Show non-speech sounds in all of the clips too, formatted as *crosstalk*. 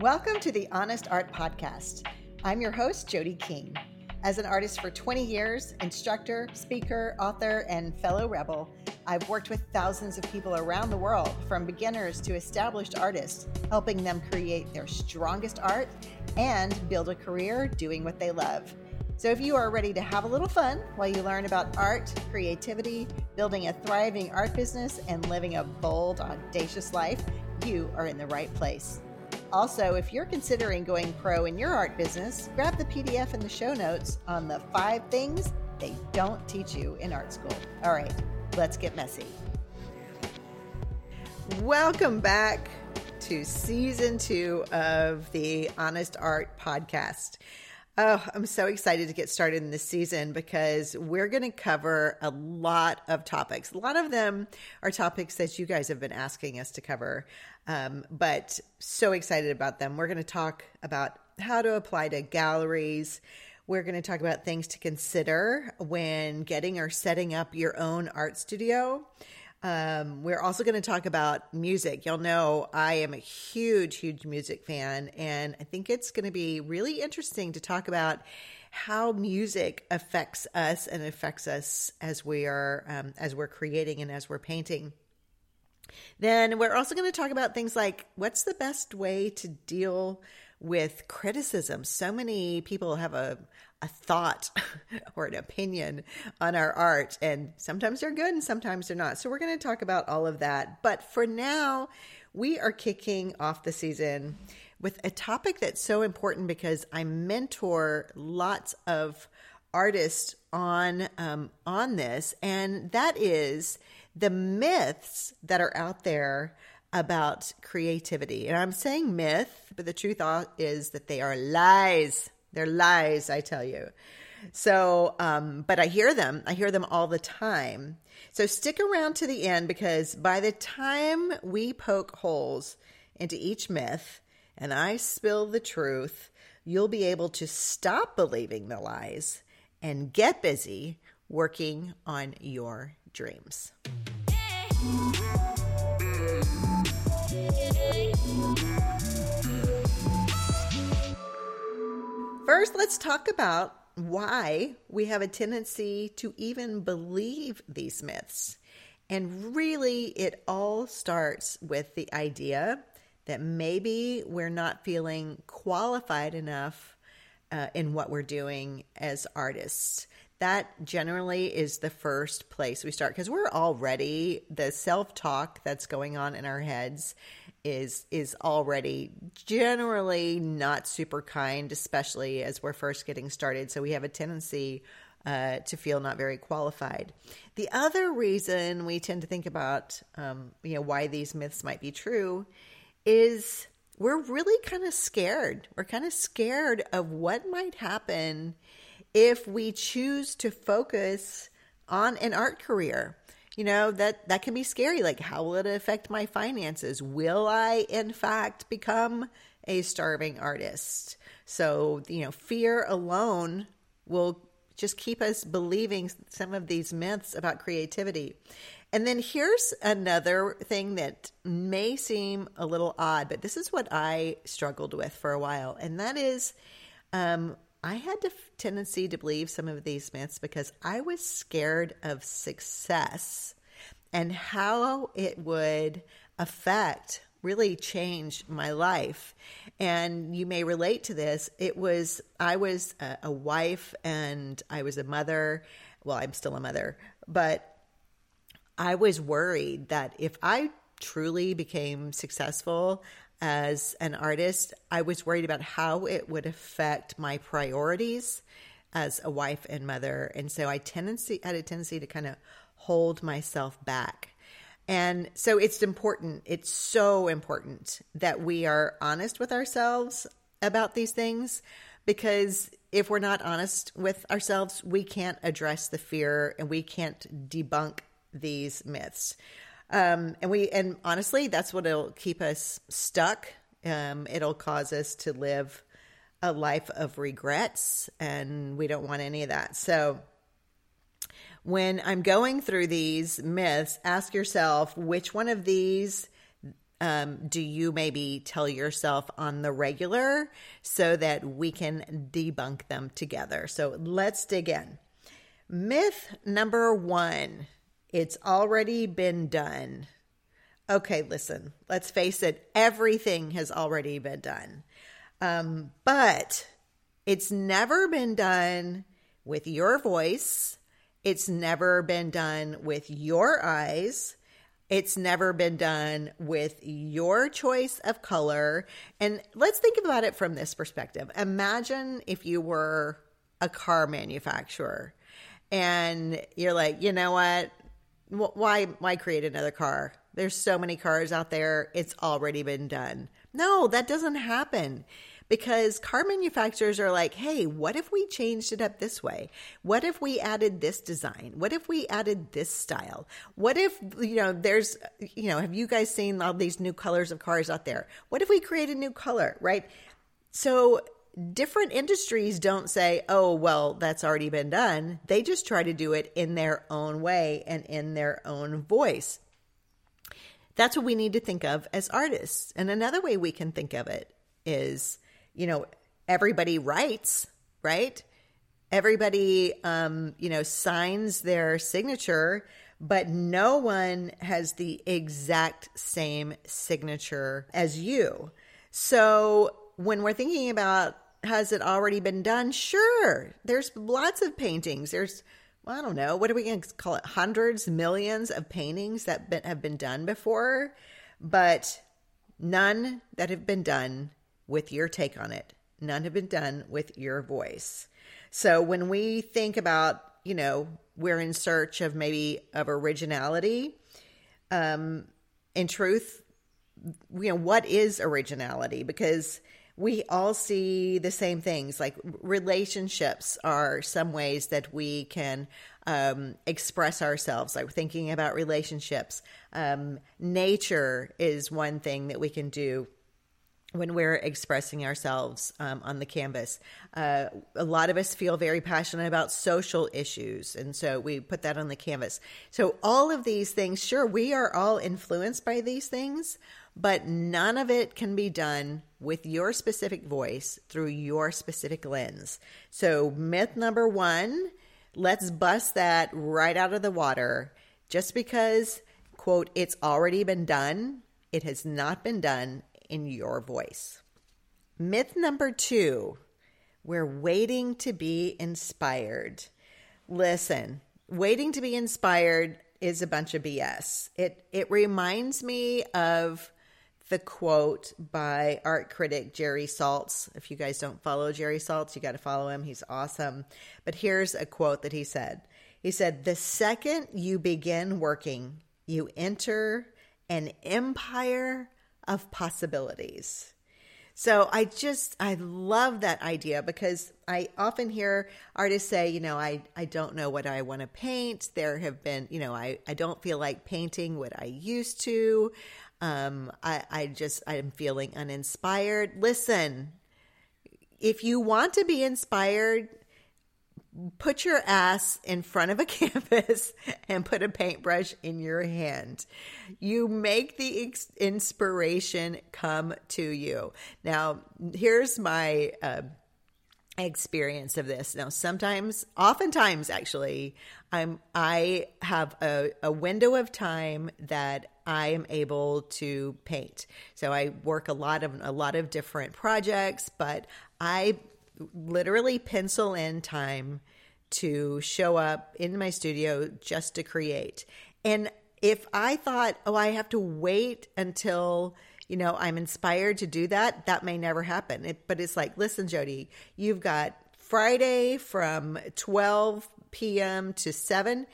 Welcome to the Honest Art Podcast. I'm your host, Jodie King. As an artist for 20 years, instructor, speaker, author, and fellow rebel, I've worked with thousands of people around the world, from beginners to established artists, helping them create their strongest art and build a career doing what they love. So, if you are ready to have a little fun while you learn about art, creativity, building a thriving art business, and living a bold, audacious life, you are in the right place. Also, if you're considering going pro in your art business, grab the PDF in the show notes on the five things they don't teach you in art school. All right, let's get messy. Welcome back to season two of the Honest Art Podcast. Oh, I'm so excited to get started in this season because we're going to cover a lot of topics. A lot of them are topics that you guys have been asking us to cover, um, but so excited about them. We're going to talk about how to apply to galleries. We're going to talk about things to consider when getting or setting up your own art studio. Um, we're also going to talk about music. You'll know I am a huge, huge music fan, and I think it's going to be really interesting to talk about how music affects us and affects us as we are um, as we're creating and as we're painting. Then we're also going to talk about things like what's the best way to deal with criticism. So many people have a, a thought *laughs* or an opinion on our art, and sometimes they're good and sometimes they're not. So, we're going to talk about all of that. But for now, we are kicking off the season with a topic that's so important because I mentor lots of artists on um, on this, and that is the myths that are out there about creativity. And I'm saying myth, but the truth is that they are lies. They're lies, I tell you. So, um, but I hear them. I hear them all the time. So stick around to the end because by the time we poke holes into each myth and I spill the truth, you'll be able to stop believing the lies and get busy working on your dreams. First, let's talk about why we have a tendency to even believe these myths. And really, it all starts with the idea that maybe we're not feeling qualified enough uh, in what we're doing as artists that generally is the first place we start because we're already the self-talk that's going on in our heads is is already generally not super kind especially as we're first getting started. So we have a tendency uh, to feel not very qualified. The other reason we tend to think about um, you know why these myths might be true is we're really kind of scared. We're kind of scared of what might happen if we choose to focus on an art career you know that that can be scary. Like how will it affect my finances? Will i in fact become a starving artist? So you know fear alone will just keep us believing some of these myths about creativity. And then here's another thing that may seem a little odd but this is what i struggled with for a while and that is um, I had a tendency to believe some of these myths because I was scared of success and how it would affect, really change my life. And you may relate to this. It was, I was a, a wife and I was a mother. Well, I'm still a mother, but I was worried that if I truly became successful, as an artist, I was worried about how it would affect my priorities as a wife and mother. And so I tendency had a tendency to kind of hold myself back. And so it's important, it's so important that we are honest with ourselves about these things because if we're not honest with ourselves, we can't address the fear and we can't debunk these myths. Um, and we, and honestly, that's what will keep us stuck. Um, it'll cause us to live a life of regrets, and we don't want any of that. So, when I'm going through these myths, ask yourself which one of these um, do you maybe tell yourself on the regular so that we can debunk them together? So let's dig in. Myth number one it's already been done. Okay, listen, let's face it, everything has already been done. Um, but it's never been done with your voice. It's never been done with your eyes. It's never been done with your choice of color. And let's think about it from this perspective. Imagine if you were a car manufacturer and you're like, you know what? Why, why create another car? There's so many cars out there. It's already been done. No, that doesn't happen because car manufacturers are like, hey, what if we changed it up this way? What if we added this design? What if we added this style? What if, you know, there's, you know, have you guys seen all these new colors of cars out there? What if we create a new color, right? So different industries don't say, oh, well, that's already been done. They just try to do it in their own way and in their own voice. That's what we need to think of as artists. And another way we can think of it is you know, everybody writes, right? Everybody, um, you know, signs their signature, but no one has the exact same signature as you. So when we're thinking about has it already been done? Sure. There's lots of paintings. There's, well, I don't know, what are we going to call it? Hundreds, millions of paintings that been, have been done before, but none that have been done with your take on it. None have been done with your voice. So when we think about, you know, we're in search of maybe of originality, um, in truth, you know, what is originality? Because we all see the same things. Like relationships are some ways that we can um, express ourselves. Like thinking about relationships. Um, nature is one thing that we can do when we're expressing ourselves um, on the canvas. Uh, a lot of us feel very passionate about social issues, and so we put that on the canvas. So, all of these things, sure, we are all influenced by these things, but none of it can be done with your specific voice through your specific lens. So, myth number one let's bust that right out of the water. Just because, quote, it's already been done, it has not been done in your voice. Myth number two we're waiting to be inspired. Listen, waiting to be inspired is a bunch of BS. It it reminds me of the quote by art critic Jerry Saltz. If you guys don't follow Jerry Saltz, you got to follow him. He's awesome. But here's a quote that he said. He said, "The second you begin working, you enter an empire of possibilities. So I just I love that idea because I often hear artists say, you know, I I don't know what I want to paint. There have been, you know, I I don't feel like painting what I used to. Um I I just I'm feeling uninspired. Listen, if you want to be inspired, put your ass in front of a *laughs* canvas and put a paintbrush in your hand. You make the inspiration come to you. Now, here's my uh, experience of this. Now, sometimes, oftentimes, actually, I'm I have a, a window of time that I am able to paint. So I work a lot of a lot of different projects, but I literally pencil in time to show up in my studio just to create. And if I thought, oh, I have to wait until you know I'm inspired to do that, that may never happen. It, but it's like, listen, Jodie, you've got Friday from 12 p.m. to 7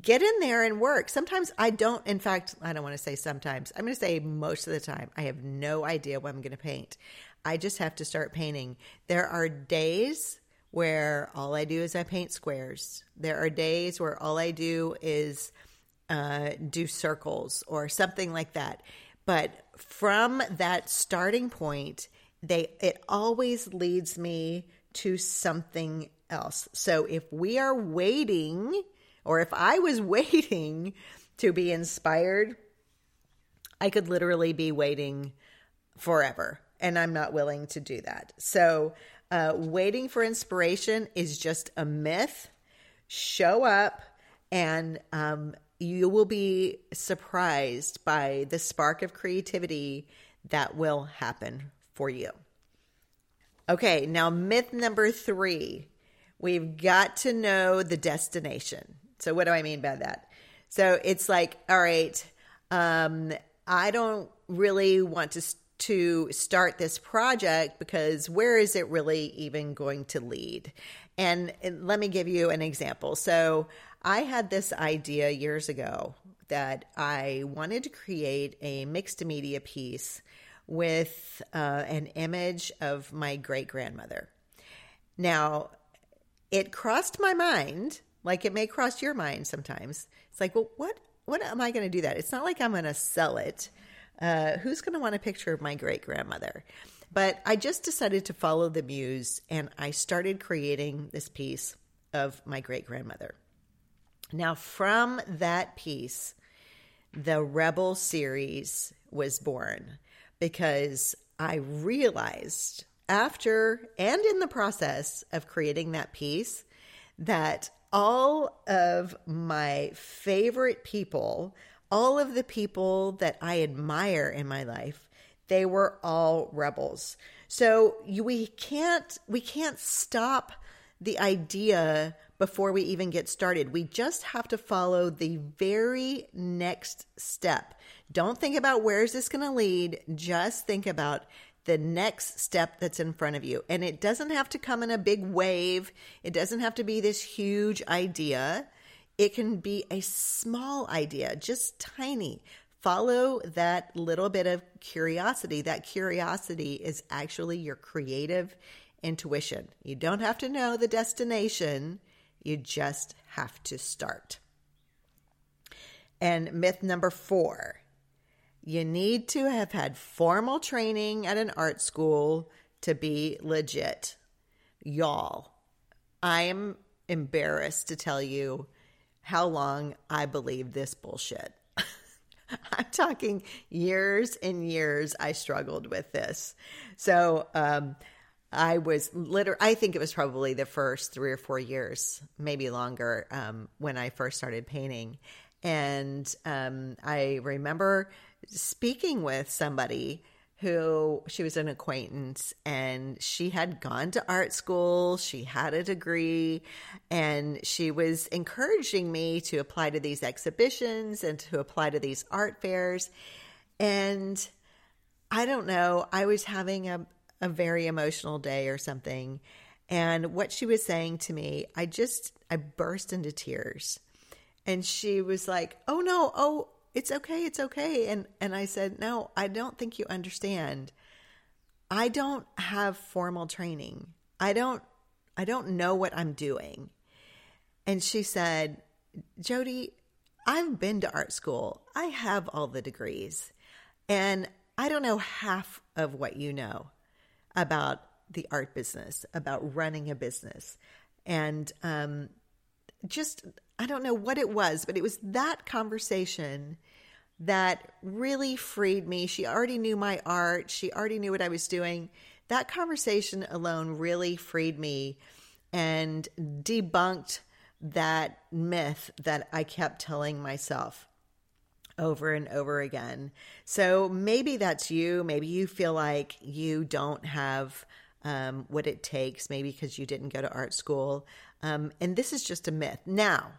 get in there and work. Sometimes I don't, in fact, I don't want to say sometimes. I'm going to say most of the time, I have no idea what I'm going to paint. I just have to start painting. There are days where all I do is I paint squares. There are days where all I do is uh, do circles or something like that. But from that starting point, they it always leads me to something else. So if we are waiting, or if I was *laughs* waiting to be inspired, I could literally be waiting forever, and I'm not willing to do that. So, uh, waiting for inspiration is just a myth. Show up, and um, you will be surprised by the spark of creativity that will happen for you. Okay, now myth number three we've got to know the destination. So, what do I mean by that? So, it's like, all right, um, I don't really want to to start this project because where is it really even going to lead? And, and let me give you an example. So, I had this idea years ago that I wanted to create a mixed media piece with uh, an image of my great grandmother. Now, it crossed my mind, like it may cross your mind sometimes. It's like, well, what what am I going to do that? It's not like I'm going to sell it. Uh, who's going to want a picture of my great grandmother? But I just decided to follow the muse and I started creating this piece of my great grandmother. Now, from that piece, the Rebel series was born because I realized after and in the process of creating that piece that all of my favorite people, all of the people that I admire in my life, they were all rebels. So we can't we can't stop the idea before we even get started. We just have to follow the very next step. Don't think about where is this going to lead, just think about the next step that's in front of you. And it doesn't have to come in a big wave, it doesn't have to be this huge idea. It can be a small idea, just tiny. Follow that little bit of curiosity. That curiosity is actually your creative intuition. You don't have to know the destination, you just have to start. And myth number four you need to have had formal training at an art school to be legit. Y'all, I am embarrassed to tell you how long I believed this bullshit. *laughs* I'm talking years and years I struggled with this. So, um, I was literally, I think it was probably the first three or four years, maybe longer, um, when I first started painting. And um, I remember speaking with somebody who she was an acquaintance and she had gone to art school, she had a degree, and she was encouraging me to apply to these exhibitions and to apply to these art fairs. And I don't know, I was having a, a very emotional day or something. And what she was saying to me, I just, I burst into tears. And she was like, Oh no, oh, it's okay, it's okay. And and I said, "No, I don't think you understand. I don't have formal training. I don't I don't know what I'm doing." And she said, "Jodie, I've been to art school. I have all the degrees. And I don't know half of what you know about the art business, about running a business. And um, just I don't know what it was, but it was that conversation that really freed me. She already knew my art, she already knew what I was doing. That conversation alone really freed me and debunked that myth that I kept telling myself over and over again. So maybe that's you. Maybe you feel like you don't have um, what it takes, maybe because you didn't go to art school. Um, and this is just a myth. Now,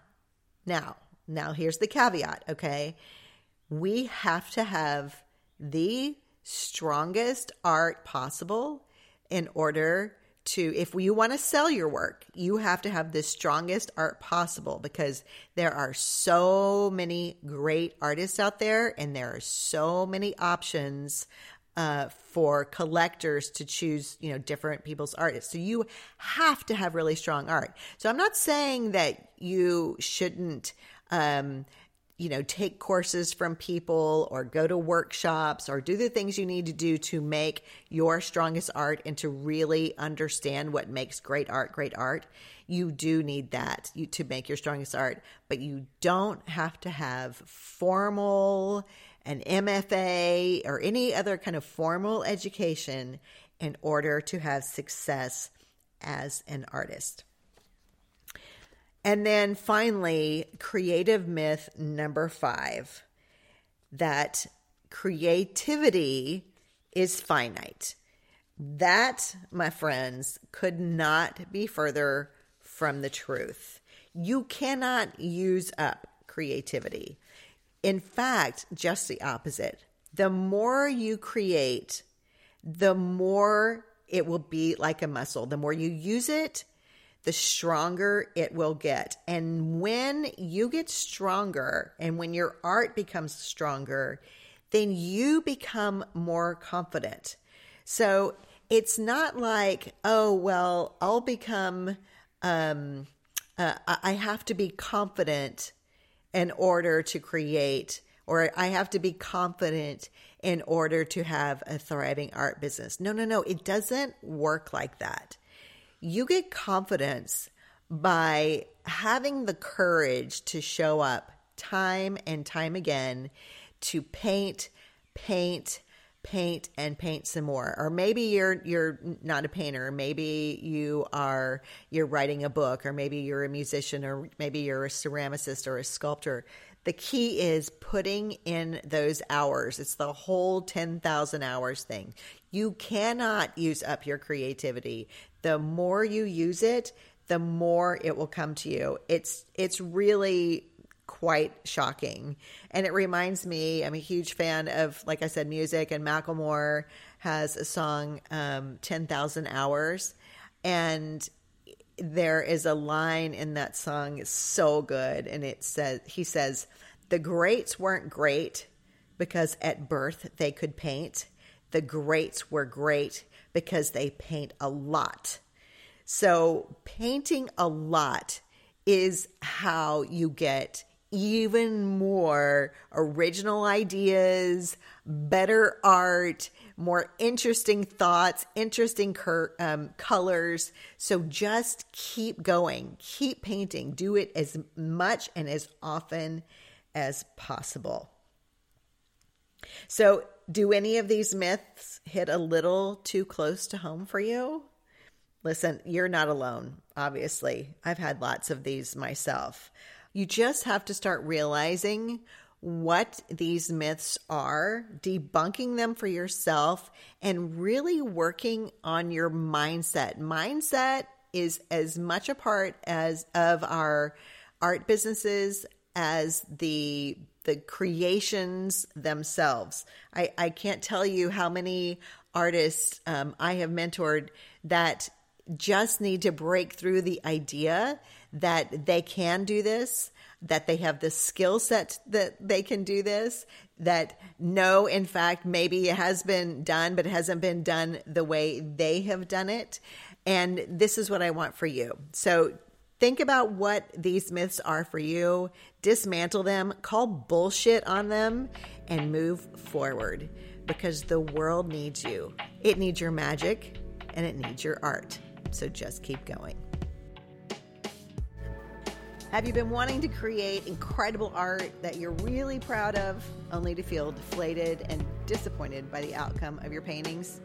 now, now, here's the caveat, okay? We have to have the strongest art possible in order to if you want to sell your work you have to have the strongest art possible because there are so many great artists out there and there are so many options uh, for collectors to choose, you know, different people's artists. So you have to have really strong art. So I'm not saying that you shouldn't, um, you know, take courses from people or go to workshops or do the things you need to do to make your strongest art and to really understand what makes great art great art. You do need that you, to make your strongest art, but you don't have to have formal an MFA or any other kind of formal education in order to have success as an artist. And then finally, creative myth number five that creativity is finite. That, my friends, could not be further from the truth. You cannot use up creativity. In fact, just the opposite. The more you create, the more it will be like a muscle. The more you use it, the stronger it will get. And when you get stronger and when your art becomes stronger, then you become more confident. So it's not like, oh, well, I'll become, um, uh, I have to be confident in order to create, or I have to be confident in order to have a thriving art business. No, no, no. It doesn't work like that. You get confidence by having the courage to show up time and time again to paint, paint, paint and paint some more or maybe you're you're not a painter maybe you are you're writing a book or maybe you're a musician or maybe you're a ceramicist or a sculptor the key is putting in those hours. It's the whole 10,000 hours thing. You cannot use up your creativity. The more you use it, the more it will come to you. It's it's really quite shocking. And it reminds me, I'm a huge fan of, like I said, music, and Macklemore has a song, um, 10,000 Hours. And there is a line in that song it's so good and it says he says the greats weren't great because at birth they could paint the greats were great because they paint a lot so painting a lot is how you get even more original ideas, better art, more interesting thoughts, interesting cur- um, colors. So just keep going, keep painting, do it as much and as often as possible. So, do any of these myths hit a little too close to home for you? Listen, you're not alone, obviously. I've had lots of these myself. You just have to start realizing what these myths are, debunking them for yourself, and really working on your mindset. Mindset is as much a part as of our art businesses as the the creations themselves. I, I can't tell you how many artists um, I have mentored that just need to break through the idea that they can do this, that they have the skill set that they can do this, that no, in fact, maybe it has been done, but it hasn't been done the way they have done it. And this is what I want for you. So think about what these myths are for you, dismantle them, call bullshit on them, and move forward because the world needs you. It needs your magic and it needs your art. So just keep going. Have you been wanting to create incredible art that you're really proud of, only to feel deflated and disappointed by the outcome of your paintings?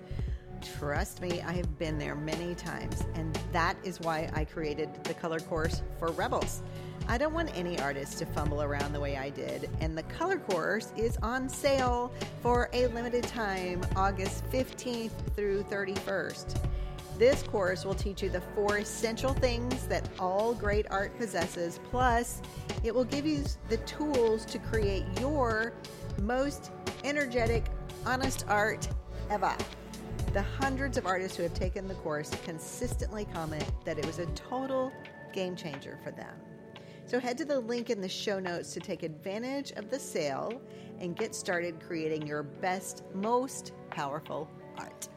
Trust me, I have been there many times, and that is why I created the color course for Rebels. I don't want any artist to fumble around the way I did, and the color course is on sale for a limited time, August 15th through 31st. This course will teach you the four essential things that all great art possesses, plus, it will give you the tools to create your most energetic, honest art ever. The hundreds of artists who have taken the course consistently comment that it was a total game changer for them. So head to the link in the show notes to take advantage of the sale and get started creating your best, most powerful art.